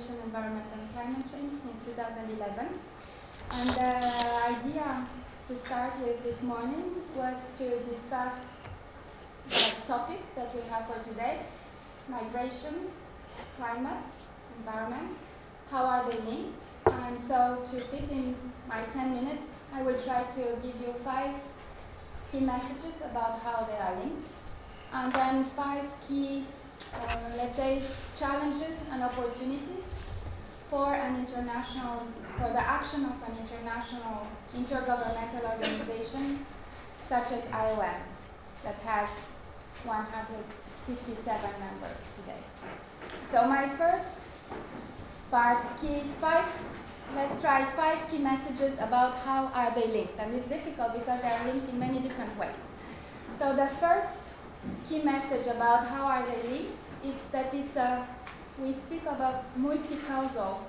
migration, environment, and climate change since 2011. And the idea to start with this morning was to discuss the topic that we have for today migration, climate, environment. How are they linked? And so, to fit in my 10 minutes, I will try to give you five key messages about how they are linked, and then five key, uh, let's say, challenges and opportunities for an international, for the action of an international intergovernmental organization such as IOM that has 157 members today. So my first part, key five let's try five key messages about how are they linked. And it's difficult because they are linked in many different ways. So the first key message about how are they linked is that it's a we speak about multi-causal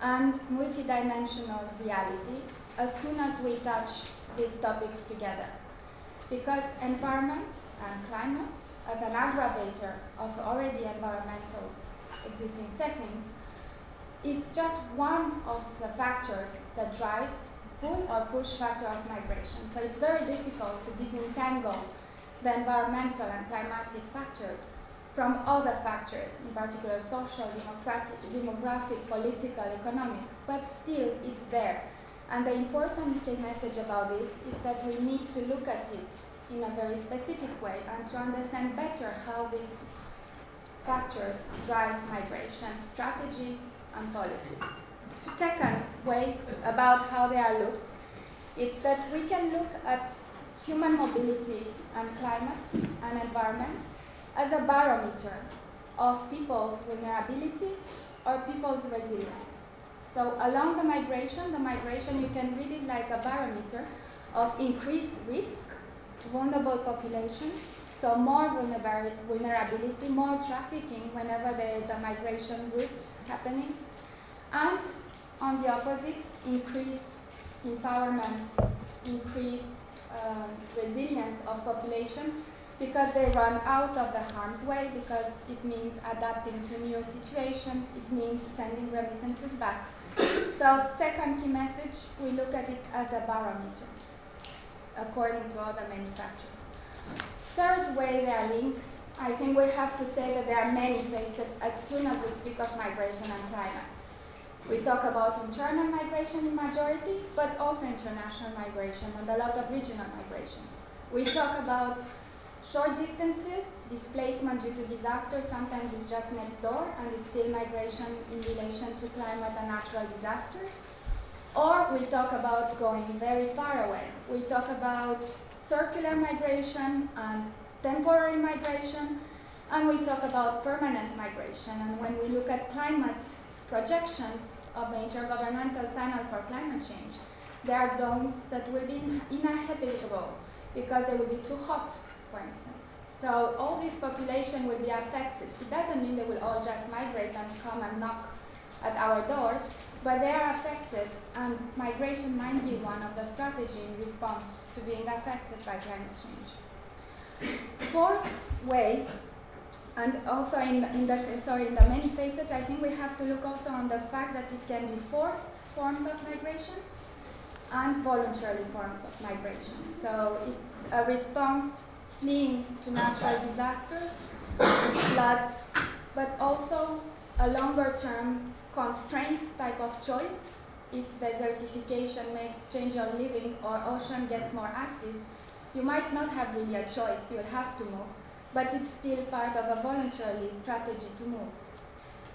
and multidimensional reality as soon as we touch these topics together. Because environment and climate, as an aggravator of already environmental existing settings, is just one of the factors that drives pull or push factor of migration. So it's very difficult to disentangle the environmental and climatic factors from other factors, in particular social, democratic, demographic, political, economic, but still it's there. And the important message about this is that we need to look at it in a very specific way and to understand better how these factors drive migration strategies, and policies. Second way about how they are looked, it's that we can look at human mobility and climate and environment as a barometer of people's vulnerability or people's resilience. So along the migration, the migration you can read it like a barometer of increased risk, vulnerable populations, so more vulnerability, more trafficking whenever there is a migration route happening, and on the opposite, increased empowerment, increased uh, resilience of population because they run out of the harm's way, because it means adapting to new situations, it means sending remittances back. so, second key message, we look at it as a barometer, according to other manufacturers. Third way they are linked, I think we have to say that there are many facets as soon as we speak of migration and climate. We talk about internal migration in majority, but also international migration and a lot of regional migration. We talk about short distances, displacement due to disaster, sometimes it's just next door and it's still migration in relation to climate and natural disasters. Or we talk about going very far away. We talk about circular migration and temporary migration, and we talk about permanent migration. And when we look at climate projections, of the Intergovernmental Panel for Climate Change, there are zones that will be inhabitable because they will be too hot, for instance. So all this population will be affected. It doesn't mean they will all just migrate and come and knock at our doors, but they are affected, and migration might be one of the strategies in response to being affected by climate change. Fourth way and also in, in the sorry in the many facets, I think we have to look also on the fact that it can be forced forms of migration and voluntary forms of migration. So it's a response fleeing to natural disasters, floods, but also a longer term constraint type of choice. If desertification makes change of living or ocean gets more acid, you might not have really a choice, you'll have to move but it's still part of a voluntary strategy to move.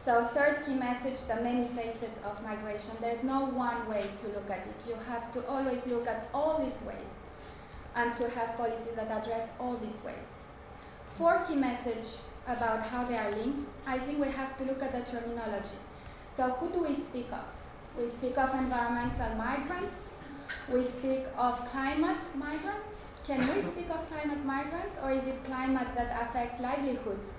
So third key message, the many facets of migration. There's no one way to look at it. You have to always look at all these ways and to have policies that address all these ways. Four key message about how they are linked. I think we have to look at the terminology. So who do we speak of? We speak of environmental migrants. We speak of climate migrants. Can we speak of climate migrants, or is it climate that affects livelihoods,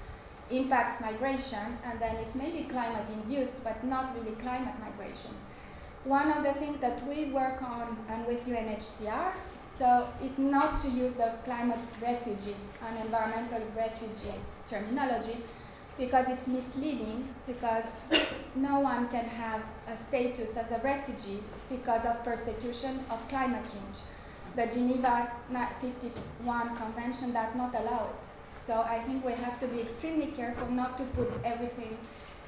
impacts migration, and then it's maybe climate induced, but not really climate migration? One of the things that we work on and with UNHCR, so it's not to use the climate refugee and environmental refugee terminology, because it's misleading, because no one can have a status as a refugee because of persecution of climate change. The Geneva 51 Convention does not allow it. So I think we have to be extremely careful not to put everything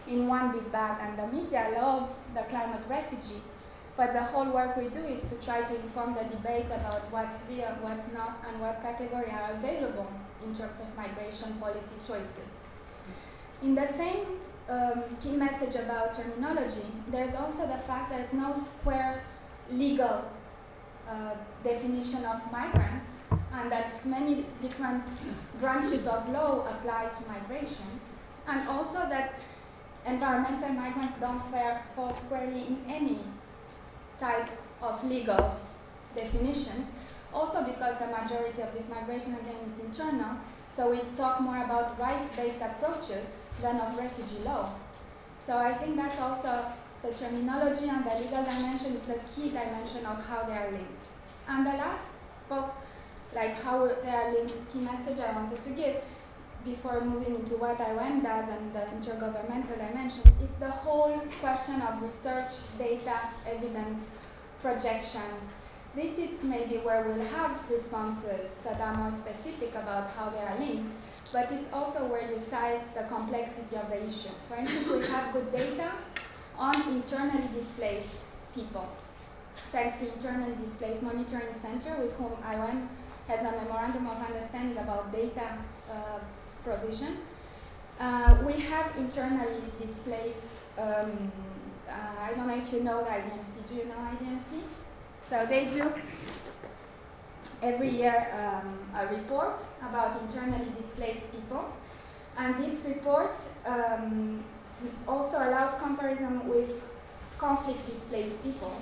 in one big bag. And the media love the climate refugee, but the whole work we do is to try to inform the debate about what's real, what's not, and what category are available in terms of migration policy choices. In the same um, key message about terminology, there's also the fact that there's no square legal uh, definition of migrants and that many different branches of law apply to migration, and also that environmental migrants don't fall squarely in any type of legal definitions. Also because the majority of this migration, again, is internal, so we talk more about rights-based approaches than of refugee law. So I think that's also the terminology and the legal dimension, it's a key dimension of how they are linked. And the last, like how they are linked, key message I wanted to give before moving into what IOM does and the intergovernmental dimension, it's the whole question of research, data, evidence, projections. This is maybe where we'll have responses that are more specific about how they are linked, but it's also where you size the complexity of the issue. For instance, we have good data on internally displaced people. Thanks to Internally Displaced Monitoring Center, with whom IOM has a memorandum of understanding about data uh, provision. Uh, we have internally displaced, um, uh, I don't know if you know the IDMC. Do you know IDMC? So they do every year um, a report about internally displaced people. And this report um, also allows comparison with conflict displaced people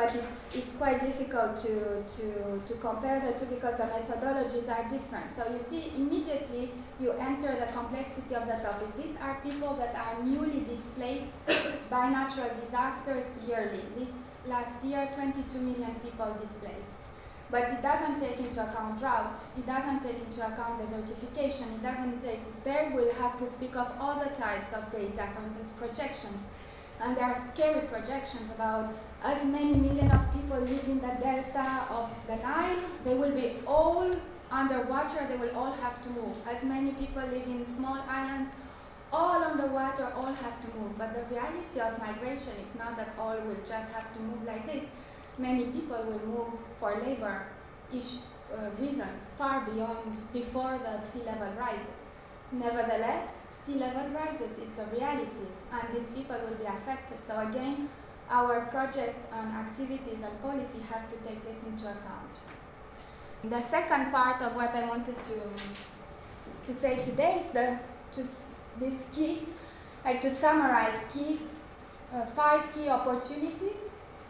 but it's, it's quite difficult to, to, to compare the two because the methodologies are different. So you see, immediately you enter the complexity of the topic. These are people that are newly displaced by natural disasters yearly. This last year, 22 million people displaced. But it doesn't take into account drought, it doesn't take into account desertification, it doesn't take, there we'll have to speak of all the types of data, for instance, projections. And there are scary projections about as many million of people live in the delta of the Nile, they will be all underwater, they will all have to move. As many people live in small islands, all on the water, all have to move. But the reality of migration is not that all will just have to move like this. Many people will move for labor ish, uh, reasons far beyond before the sea level rises. Nevertheless, sea level rises, it's a reality, and these people will be affected. So again, our projects and activities and policy have to take this into account. The second part of what I wanted to, to say today is the, to this key, like to summarize key, uh, five key opportunities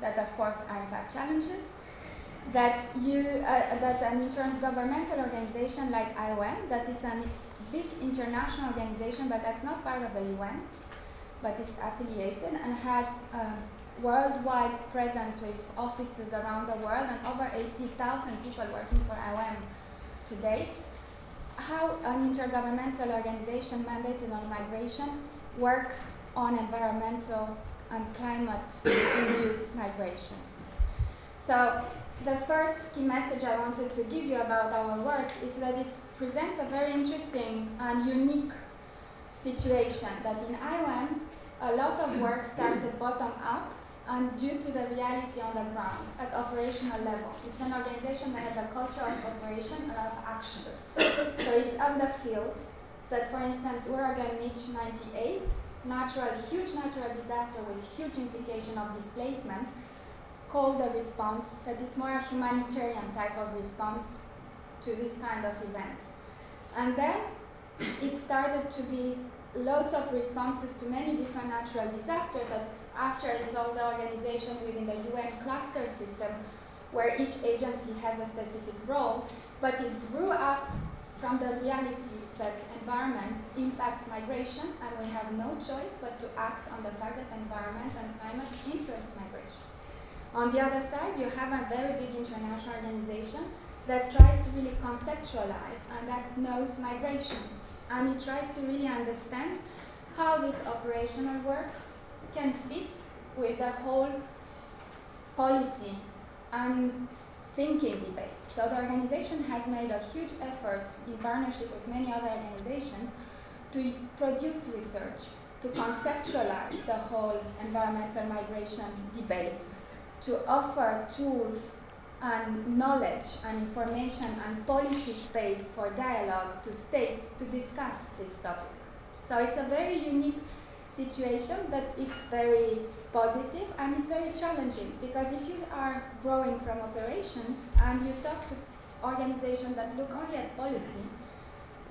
that of course are in fact challenges that you uh, that an intergovernmental organization like IOM that it's a big international organization but that's not part of the UN but it's affiliated and has worldwide presence with offices around the world and over 80,000 people working for IOM to date. How an intergovernmental organization mandated on migration works on environmental and climate-induced migration. So the first key message I wanted to give you about our work is that it presents a very interesting and unique situation that in IOM, a lot of work started bottom up and due to the reality on the ground at operational level. It's an organization that has a culture of operation and of action. so it's on the field that, for instance, Uragan Mitch 98, natural, huge natural disaster with huge implication of displacement, called a response that it's more a humanitarian type of response to this kind of event. And then it started to be loads of responses to many different natural disasters that after it's all the organization within the UN cluster system where each agency has a specific role, but it grew up from the reality that environment impacts migration and we have no choice but to act on the fact that environment and climate influence migration. On the other side, you have a very big international organization that tries to really conceptualize and that knows migration and it tries to really understand how this operational work can fit with the whole policy and thinking debate. So the organization has made a huge effort in partnership with many other organizations to produce research, to conceptualize the whole environmental migration debate, to offer tools and knowledge and information and policy space for dialogue to states to discuss this topic. So it's a very unique situation that it's very positive and it's very challenging because if you are growing from operations and you talk to organizations that look only at policy,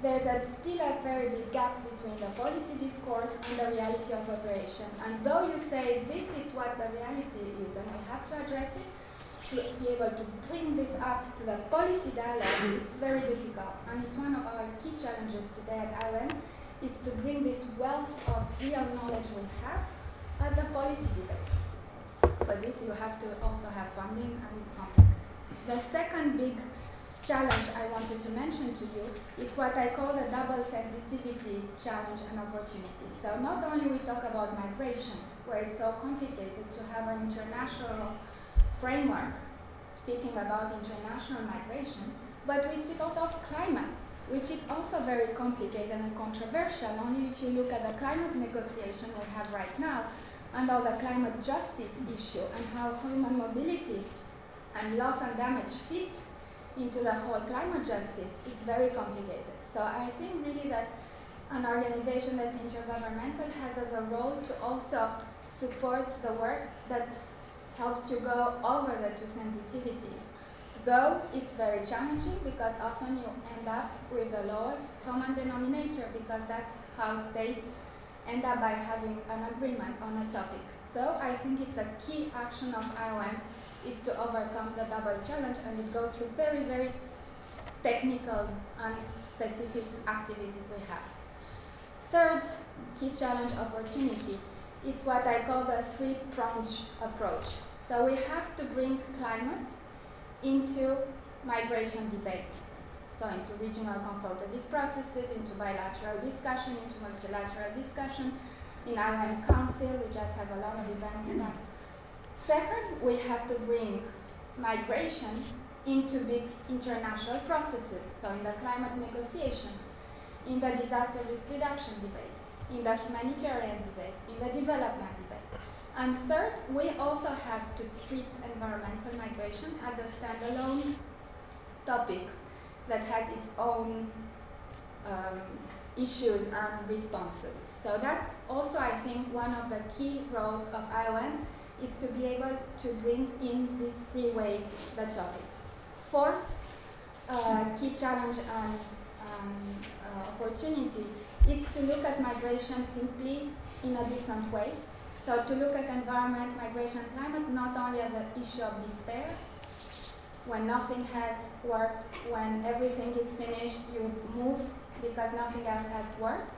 there's a, still a very big gap between the policy discourse and the reality of operation. And though you say this is what the reality is and we have to address it, to be able to bring this up to the policy dialogue, it's very difficult. And it's one of our key challenges today at IOM, is to bring this wealth of real knowledge we have at the policy debate. For this, you have to also have funding, and it's complex. The second big challenge I wanted to mention to you is what I call the double sensitivity challenge and opportunity. So not only we talk about migration, where it's so complicated to have an international framework speaking about international migration, but we speak also of climate, which is also very complicated and controversial. Only if you look at the climate negotiation we have right now, and all the climate justice issue, and how human mobility and loss and damage fit into the whole climate justice, it's very complicated. So I think really that an organization that's intergovernmental has as a role to also support the work that helps you go over the two sensitivities Though it's very challenging because often you end up with the lowest common denominator because that's how states end up by having an agreement on a topic. Though I think it's a key action of IOM is to overcome the double challenge and it goes through very, very technical and specific activities we have. Third key challenge opportunity, it's what I call the three-pronged approach. So we have to bring climate into migration debate. So into regional consultative processes, into bilateral discussion, into multilateral discussion. In our Council, we just have a lot of events in that. Second, we have to bring migration into big international processes. So in the climate negotiations, in the disaster risk reduction debate, in the humanitarian debate, in the development and third, we also have to treat environmental migration as a standalone topic that has its own um, issues and responses. So that's also, I think, one of the key roles of IOM is to be able to bring in these three ways the topic. Fourth, uh, key challenge and um, uh, opportunity is to look at migration simply in a different way so to look at environment, migration, climate not only as an issue of despair, when nothing has worked, when everything is finished, you move because nothing else has worked,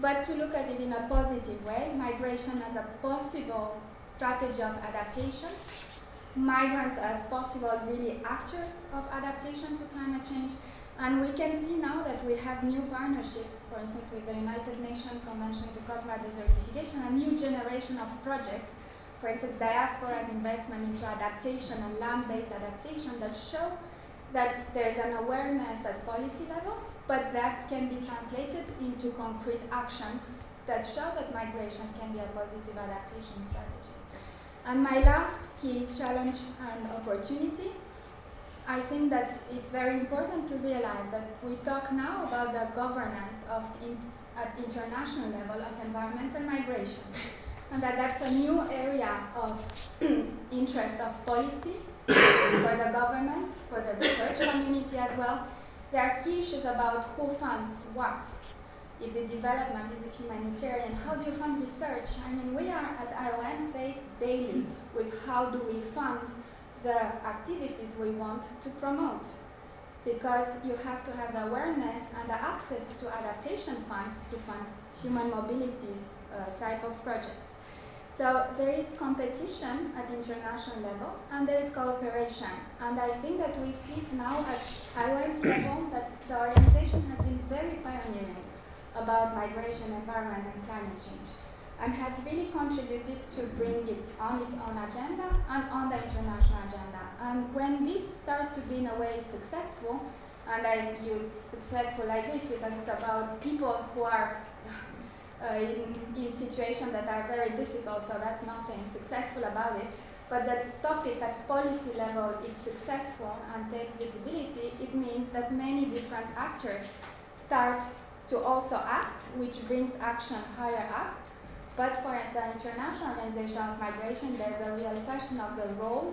but to look at it in a positive way, migration as a possible strategy of adaptation, migrants as possible really actors of adaptation to climate change, and we can see now that we have new partnerships, for instance, with the United Nations Convention to Combat Desertification, a new generation of projects, for instance, diaspora's investment into adaptation and land-based adaptation that show that there's an awareness at policy level, but that can be translated into concrete actions that show that migration can be a positive adaptation strategy. And my last key challenge and opportunity I think that it's very important to realize that we talk now about the governance of in, at international level of environmental migration, and that that's a new area of interest of policy for the governments, for the research community as well. There are key issues about who funds what. Is it development? Is it humanitarian? How do you fund research? I mean, we are at IOM faced daily with how do we fund the activities we want to promote because you have to have the awareness and the access to adaptation funds to fund human mobility uh, type of projects. So there is competition at international level and there is cooperation. And I think that we see now at IOM's level that the organization has been very pioneering about migration, environment, and climate change, and has really contributed to bring it on its own agenda and on the international agenda. And when this starts to be in a way successful, and I use successful like this because it's about people who are uh, in, in situations that are very difficult, so that's nothing successful about it. But the topic at policy level is successful and takes visibility, it means that many different actors start to also act, which brings action higher up. But for the International Organization of Migration, there's a real question of the role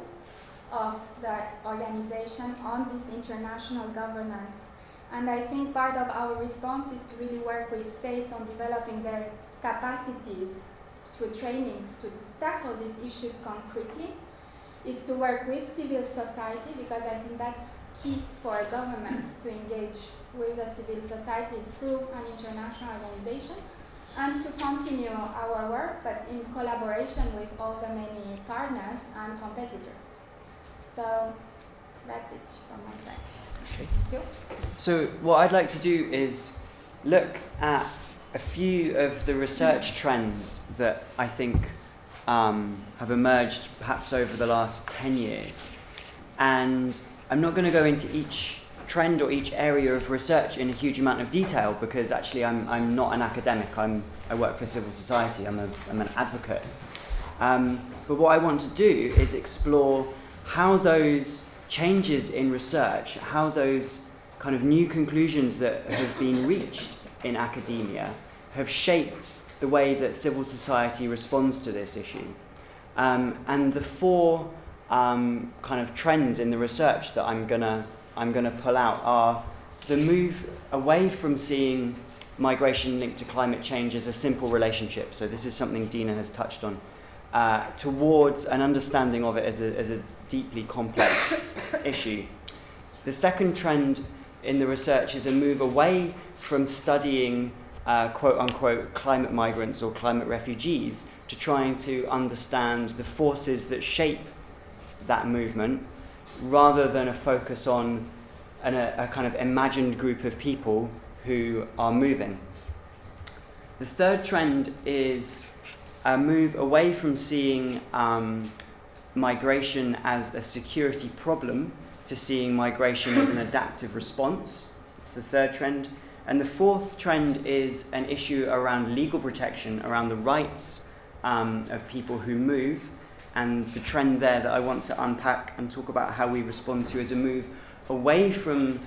of the organization on this international governance. And I think part of our response is to really work with states on developing their capacities through trainings to tackle these issues concretely. It's to work with civil society because I think that's key for governments to engage with the civil society through an international organization and to continue our work but in collaboration with all the many partners and competitors. So that's it from my side. Okay. Thank you. So what I'd like to do is look at a few of the research trends that I think um, have emerged perhaps over the last 10 years. And I'm not going to go into each trend or each area of research in a huge amount of detail because actually I'm, I'm not an academic. I'm, I work for civil society. I'm, a, I'm an advocate. Um, but what I want to do is explore how those changes in research, how those kind of new conclusions that have been reached in academia have shaped the way that civil society responds to this issue. Um, and the four um, kind of trends in the research that I'm gonna I'm gonna pull out are the move away from seeing migration linked to climate change as a simple relationship. So this is something Dina has touched on. Uh, towards an understanding of it as a, as a deeply complex issue. The second trend in the research is a move away from studying uh, quote unquote climate migrants or climate refugees to trying to understand the forces that shape that movement rather than a focus on an, a, a kind of imagined group of people who are moving. The third trend is a move away from seeing um, migration as a security problem to seeing migration as an adaptive response. It's the third trend. And the fourth trend is an issue around legal protection, around the rights um, of people who move. And the trend there that I want to unpack and talk about how we respond to is a move away from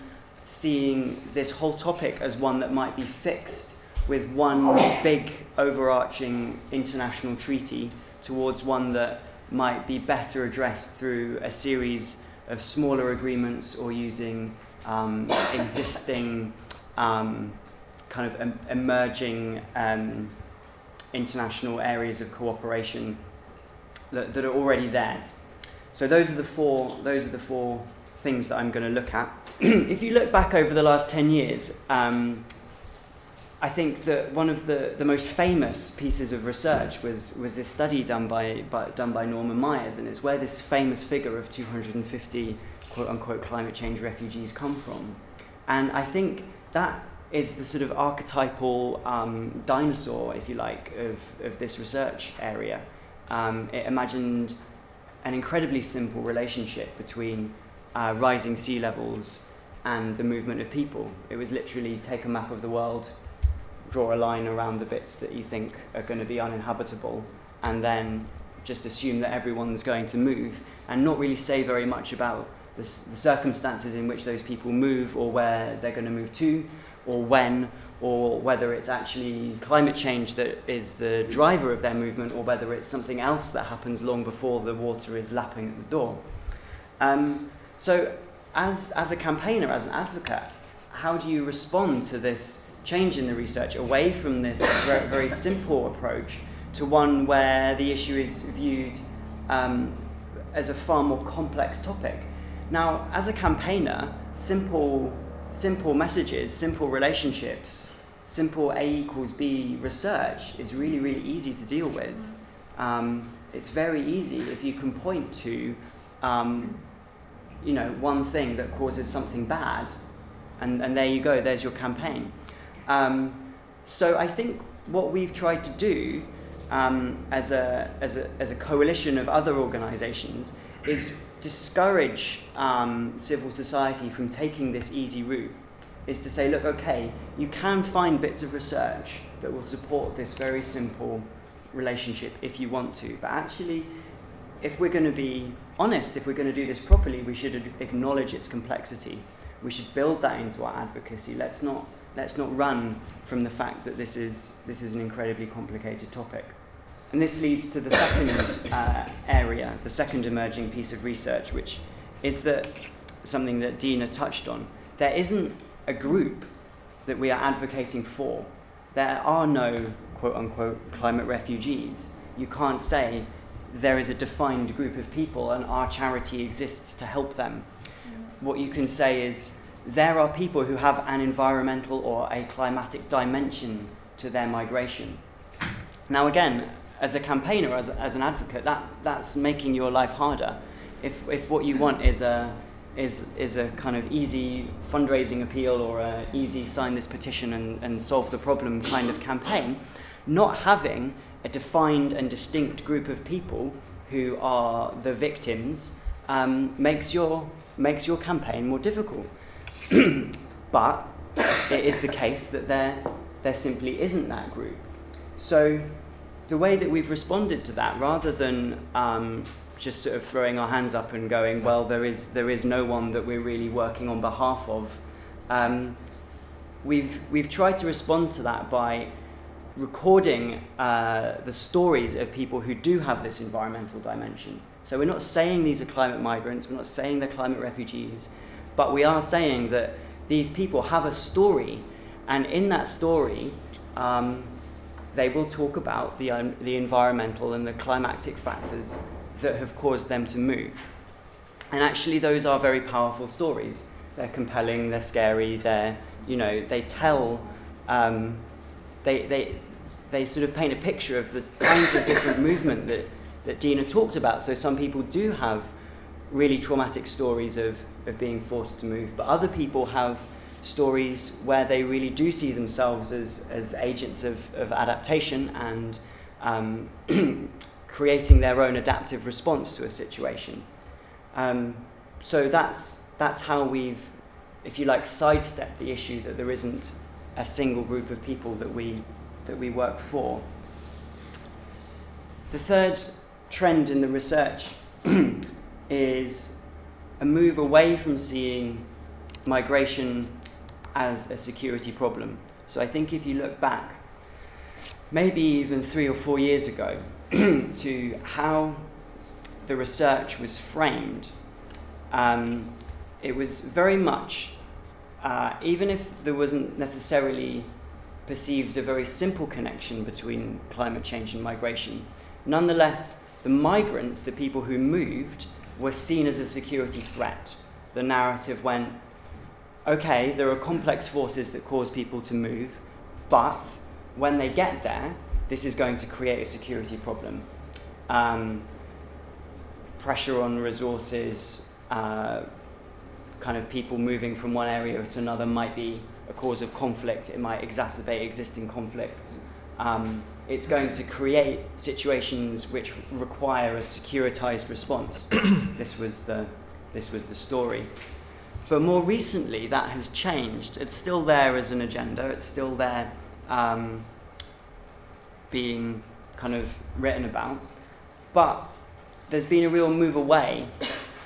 seeing this whole topic as one that might be fixed with one big overarching international treaty towards one that might be better addressed through a series of smaller agreements or using um, existing um, kind of em- emerging um, international areas of cooperation that, that, are already there. So those are the four. Those are the four things that I'm going to look at. if you look back over the last ten years, um, I think that one of the, the most famous pieces of research was, was this study done by, by, done by Norman Myers, and it's where this famous figure of 250 quote unquote climate change refugees come from. And I think that is the sort of archetypal um, dinosaur, if you like, of, of this research area. Um, it imagined an incredibly simple relationship between uh, rising sea levels and the movement of people. It was literally take a map of the world, draw a line around the bits that you think are going to be uninhabitable, and then just assume that everyone's going to move, and not really say very much about the, the circumstances in which those people move, or where they're going to move to, or when, or whether it's actually climate change that is the driver of their movement, or whether it's something else that happens long before the water is lapping at the door. Um, so, as, as a campaigner, as an advocate, how do you respond to this change in the research away from this very, very simple approach to one where the issue is viewed um, as a far more complex topic. Now, as a campaigner, simple, simple messages, simple relationships, simple A equals B research is really, really easy to deal with. Um, it's very easy if you can point to, um, you know, one thing that causes something bad, and, and there you go. There's your campaign. Um, So I think what we've tried to do um, as, a, as, a, as a coalition of other organisations is discourage um, civil society from taking this easy route. Is to say, look, okay, you can find bits of research that will support this very simple relationship if you want to, but actually, if we're going to be honest, if we're going to do this properly, we should acknowledge its complexity. We should build that into our advocacy. Let's not, let's not run from the fact that this is, this is an incredibly complicated topic. And this leads to the second uh, area, the second emerging piece of research, which is that something that Dina touched on. There isn't a group that we are advocating for. There are no quote unquote climate refugees. You can't say there is a defined group of people and our charity exists to help them. What you can say is there are people who have an environmental or a climatic dimension to their migration. Now, again, as a campaigner, as, as an advocate, that, that's making your life harder. If, if what you want is a, is, is a kind of easy fundraising appeal or a easy sign this petition and, and solve the problem kind of campaign, not having a defined and distinct group of people who are the victims um, makes, your, makes your campaign more difficult. but it is the case that there, there simply isn't that group. So the way that we've responded to that, rather than um, just sort of throwing our hands up and going, well, there is, there is no one that we're really working on behalf of, um, we've, we've tried to respond to that by recording uh, the stories of people who do have this environmental dimension. So we're not saying these are climate migrants, we're not saying they're climate refugees, but we are saying that these people have a story, and in that story, um, they will talk about the, um, the environmental and the climatic factors that have caused them to move. And actually, those are very powerful stories. They're compelling, they're scary, they're, you know, they tell, um, they, they, they sort of paint a picture of the kinds of different movement that, that Dina talked about. So some people do have really traumatic stories of, of being forced to move, but other people have stories where they really do see themselves as, as agents of, of adaptation and um, creating their own adaptive response to a situation. Um, so that's, that's how we've, if you like, sidestepped the issue that there isn't a single group of people that we that we work for. The third trend in the research is a move away from seeing migration as a security problem. So I think if you look back, maybe even three or four years ago, to how the research was framed, um, it was very much, uh, even if there wasn't necessarily perceived a very simple connection between climate change and migration. Nonetheless, the migrants, the people who moved, were seen as a security threat. The narrative went, okay, there are complex forces that cause people to move, but when they get there, this is going to create a security problem. Um, pressure on resources, uh, kind of people moving from one area to another might be a cause of conflict, it might exacerbate existing conflicts. Um, it's going to create situations which require a securitized response. this, was the, this was the story. But more recently, that has changed. It's still there as an agenda, it's still there um, being kind of written about. But there's been a real move away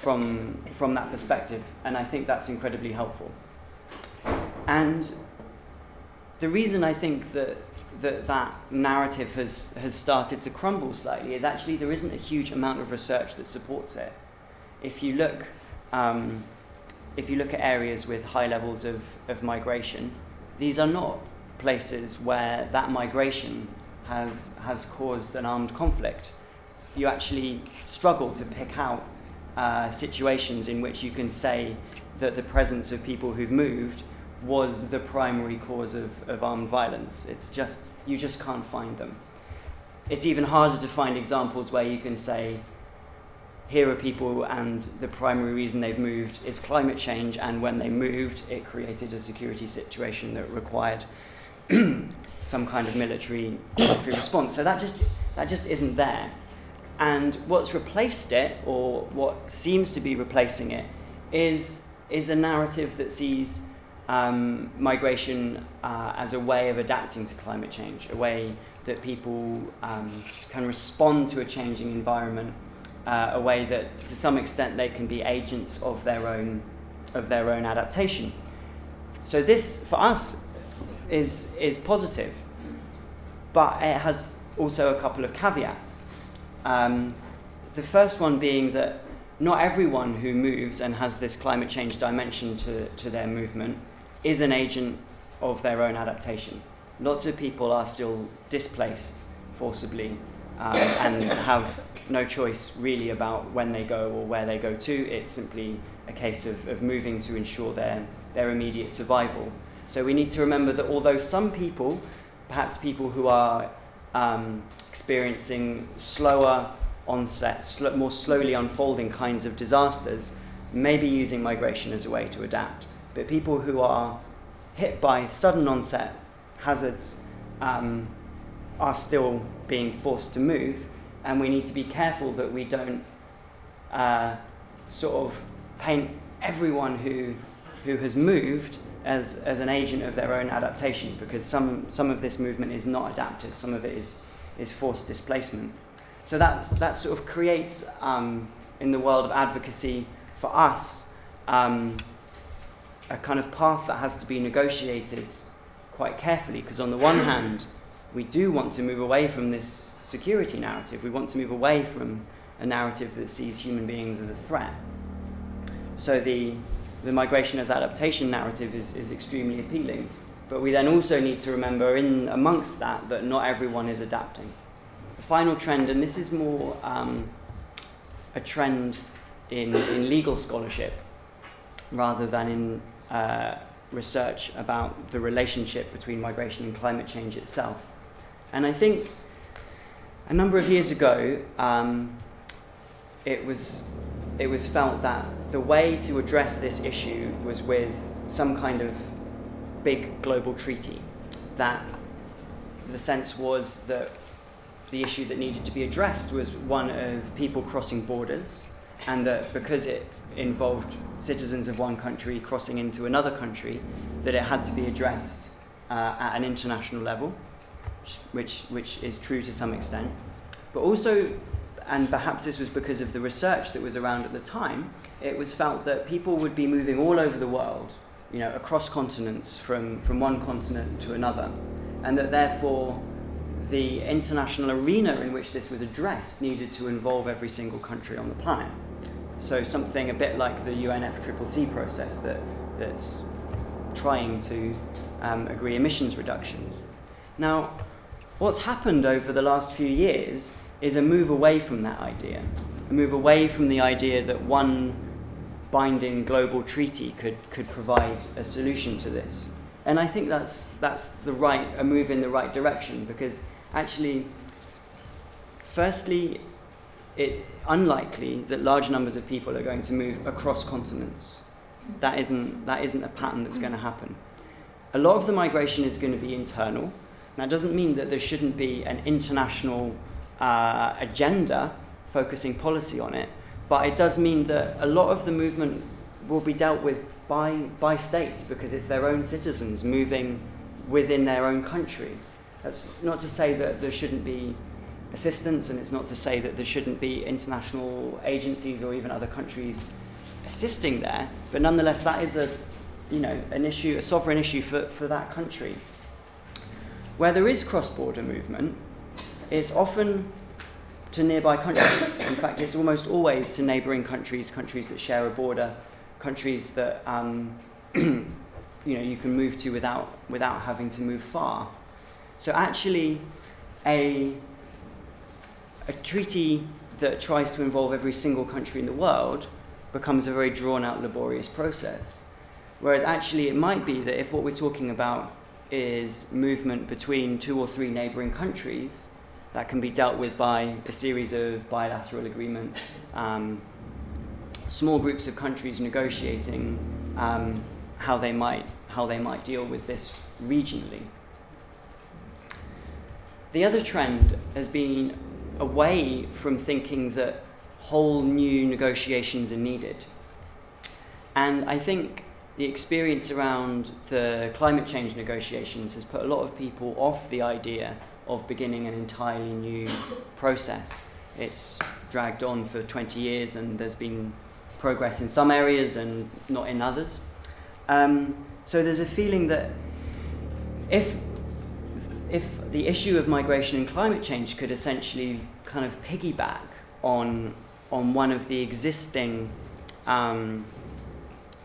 from, from that perspective, and I think that's incredibly helpful. And the reason I think that that, that narrative has, has started to crumble slightly is actually there isn't a huge amount of research that supports it. If you look, um, if you look at areas with high levels of, of migration, these are not places where that migration has, has caused an armed conflict. You actually struggle to pick out uh, situations in which you can say that the presence of people who've moved was the primary cause of, of armed violence. It's just, you just can't find them. It's even harder to find examples where you can say, here are people and the primary reason they've moved is climate change, and when they moved, it created a security situation that required. some kind of military, military response. So that just, that just isn't there. And what's replaced it, or what seems to be replacing it, is, is a narrative that sees um, migration uh, as a way of adapting to climate change, a way that people um, can respond to a changing environment, uh, a way that to some extent they can be agents of their own, of their own adaptation. So this, for us, is, is positive, but it has also a couple of caveats. Um, the first one being that not everyone who moves and has this climate change dimension to, to their movement is an agent of their own adaptation. Lots of people are still displaced forcibly um, and have no choice really about when they go or where they go to. It's simply a case of, of moving to ensure their, their immediate survival. So we need to remember that although some people, perhaps people who are um, experiencing slower onset, sl- more slowly unfolding kinds of disasters, may be using migration as a way to adapt. But people who are hit by sudden onset hazards um, are still being forced to move, and we need to be careful that we don't uh, sort of paint everyone who, who has moved as, as an agent of their own adaptation, because some, some of this movement is not adaptive, some of it is, is forced displacement. So that, that sort of creates, um, in the world of advocacy for us, um, a kind of path that has to be negotiated quite carefully because on the one hand we do want to move away from this security narrative. We want to move away from a narrative that sees human beings as a threat. So the the migration as adaptation narrative is, is extremely appealing. But we then also need to remember in amongst that that not everyone is adapting. The final trend and this is more um, a trend in, in legal scholarship rather than in uh, research about the relationship between migration and climate change itself. And I think a number of years ago, um, it, was, it was felt that the way to address this issue was with some kind of big global treaty. That the sense was that the issue that needed to be addressed was one of people crossing borders, and that because it involved citizens of one country crossing into another country, that it had to be addressed uh, at an international level, which, which is true to some extent. But also, and perhaps this was because of the research that was around at the time, it was felt that people would be moving all over the world, you know, across continents from, from one continent to another, and that therefore the international arena in which this was addressed needed to involve every single country on the planet. So something a bit like the UNFCCC process that, that's trying to um, agree emissions reductions. Now, what's happened over the last few years is a move away from that idea, a move away from the idea that one binding global treaty could, could provide a solution to this. And I think that's, that's the right, a move in the right direction because actually, firstly, it's unlikely that large numbers of people are going to move across continents. That isn't, that isn't a pattern that's going to happen. A lot of the migration is going to be internal. That doesn't mean that there shouldn't be an international uh, agenda focusing policy on it, but it does mean that a lot of the movement will be dealt with by, by states because it's their own citizens moving within their own country. That's not to say that there shouldn't be assistance, and it's not to say that there shouldn't be international agencies or even other countries assisting there, but nonetheless, that is a, you know, an issue, a sovereign issue for, for that country. Where there is cross-border movement, it's often to nearby countries. In fact, it's almost always to neighbouring countries, countries that share a border, countries that um, you know you can move to without without having to move far. So actually, a a treaty that tries to involve every single country in the world becomes a very drawn out, laborious process. Whereas actually, it might be that if what we're talking about is movement between two or three neighboring countries, that can be dealt with by a series of bilateral agreements, um, small groups of countries negotiating um, how, they might, how they might deal with this regionally. the other trend has been away from thinking that whole new negotiations are needed. And I think the experience around the climate change negotiations has put a lot of people off the idea of beginning an entirely new process. It's dragged on for 20 years and there's been progress in some areas and not in others. Um, so there's a feeling that if if the issue of migration and climate change could essentially kind of piggyback on on one of the existing um,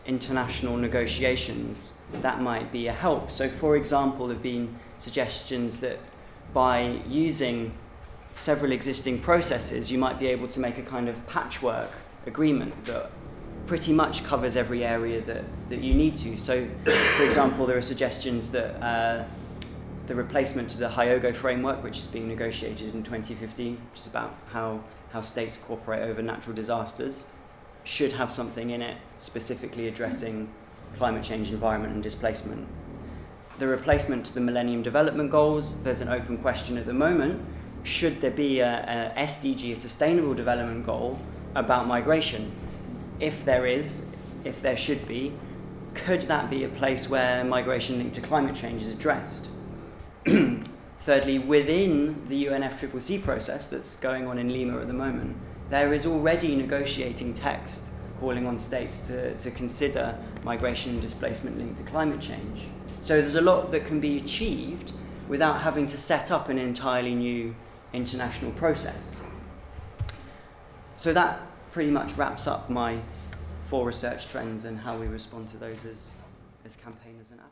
international negotiations, that might be a help. So, for example, there have been suggestions that by using several existing processes, you might be able to make a kind of patchwork agreement that pretty much covers every area that, that you need to. So, for example, there are suggestions that uh, the replacement to the Hyogo framework, which is being negotiated in 2015, which is about how, how states cooperate over natural disasters, should have something in it specifically addressing climate change, environment, and displacement. The replacement to the Millennium Development Goals, there's an open question at the moment. Should there be a, a SDG, a Sustainable Development Goal, about migration? If there is, if there should be, could that be a place where migration linked to climate change is addressed? Thirdly, within the UNFCCC process that's going on in Lima at the moment, there is already negotiating text calling on states to, to consider migration and displacement linked to climate change. So there's a lot that can be achieved without having to set up an entirely new international process. So that pretty much wraps up my four research trends and how we respond to those as, as campaigners and.